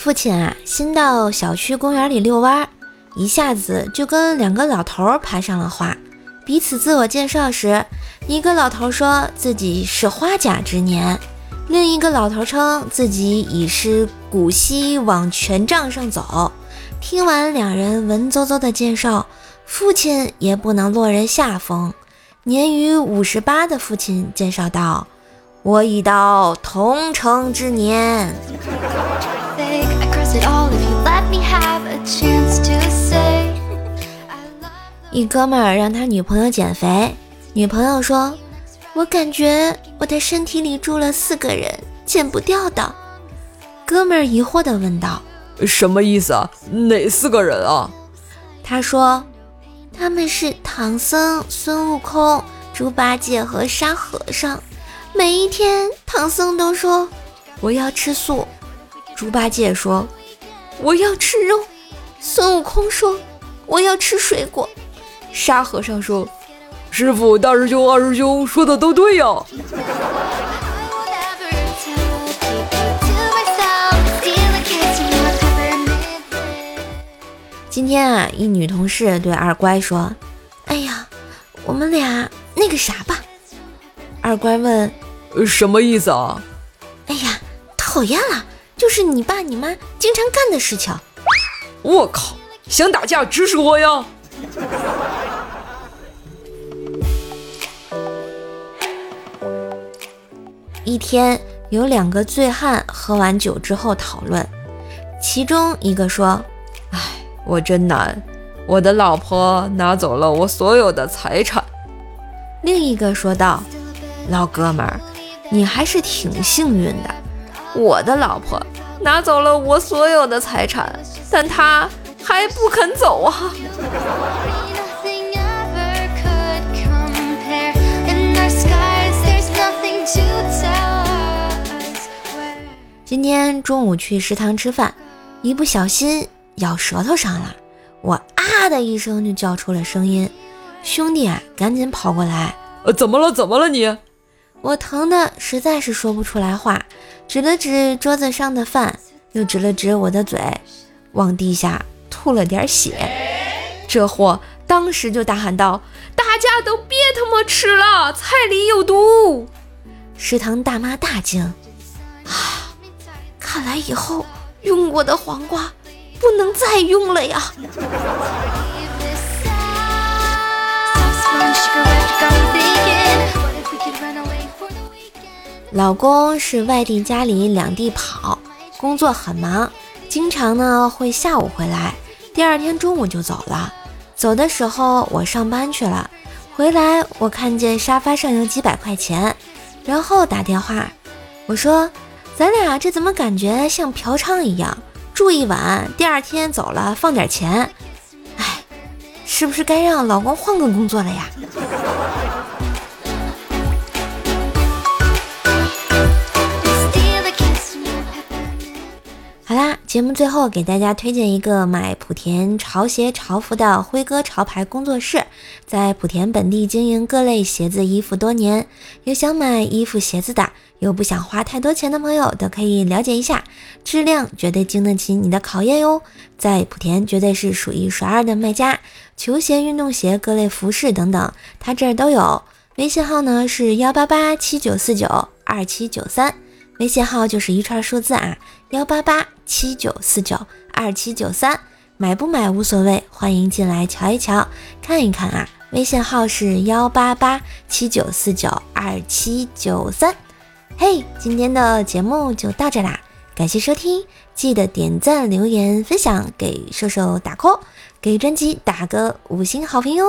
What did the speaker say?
父亲啊，新到小区公园里遛弯，一下子就跟两个老头攀上了话。彼此自我介绍时，一个老头说自己是花甲之年，另一个老头称自己已是古稀往权杖上走。听完两人文绉绉的介绍，父亲也不能落人下风。年逾五十八的父亲介绍道：“我已到同城之年。”一哥们儿让他女朋友减肥，女朋友说：“我感觉我的身体里住了四个人，减不掉的。”哥们儿疑惑地问道：“什么意思啊？哪四个人啊？”他说：“他们是唐僧、孙悟空、猪八戒和沙和尚。每一天，唐僧都说我要吃素，猪八戒说。”我要吃肉，孙悟空说：“我要吃水果。”沙和尚说：“师傅、大师兄、二师兄说的都对呀。”今天啊，一女同事对二乖说：“哎呀，我们俩那个啥吧。”二乖问：“什么意思啊？”“哎呀，讨厌了。”就是你爸你妈经常干的事情。我靠，想打架直说呀！一天，有两个醉汉喝完酒之后讨论，其中一个说：“哎，我真难，我的老婆拿走了我所有的财产。”另一个说道：“老哥们儿，你还是挺幸运的。”我的老婆拿走了我所有的财产，但她还不肯走啊！今天中午去食堂吃饭，一不小心咬舌头上了，我啊的一声就叫出了声音，兄弟啊，赶紧跑过来，呃，怎么了？怎么了你？我疼的实在是说不出来话，指了指桌子上的饭，又指了指我的嘴，往地下吐了点血。这货当时就大喊道：“大家都别他妈吃了，菜里有毒！”食堂大妈大惊：“啊，看来以后用过的黄瓜不能再用了呀！”老公是外地家里两地跑，工作很忙，经常呢会下午回来，第二天中午就走了。走的时候我上班去了，回来我看见沙发上有几百块钱，然后打电话，我说咱俩这怎么感觉像嫖娼一样，住一晚，第二天走了放点钱，哎，是不是该让老公换个工作了呀？节目最后给大家推荐一个买莆田潮鞋潮服的辉哥潮牌工作室，在莆田本地经营各类鞋子衣服多年，有想买衣服鞋子的，又不想花太多钱的朋友都可以了解一下，质量绝对经得起你的考验哟。在莆田绝对是数一数二的卖家，球鞋、运动鞋、各类服饰等等，他这儿都有。微信号呢是幺八八七九四九二七九三。微信号就是一串数字啊，幺八八七九四九二七九三，买不买无所谓，欢迎进来瞧一瞧，看一看啊。微信号是幺八八七九四九二七九三。嘿，今天的节目就到这啦，感谢收听，记得点赞、留言、分享，给瘦瘦打 call，给专辑打个五星好评哟。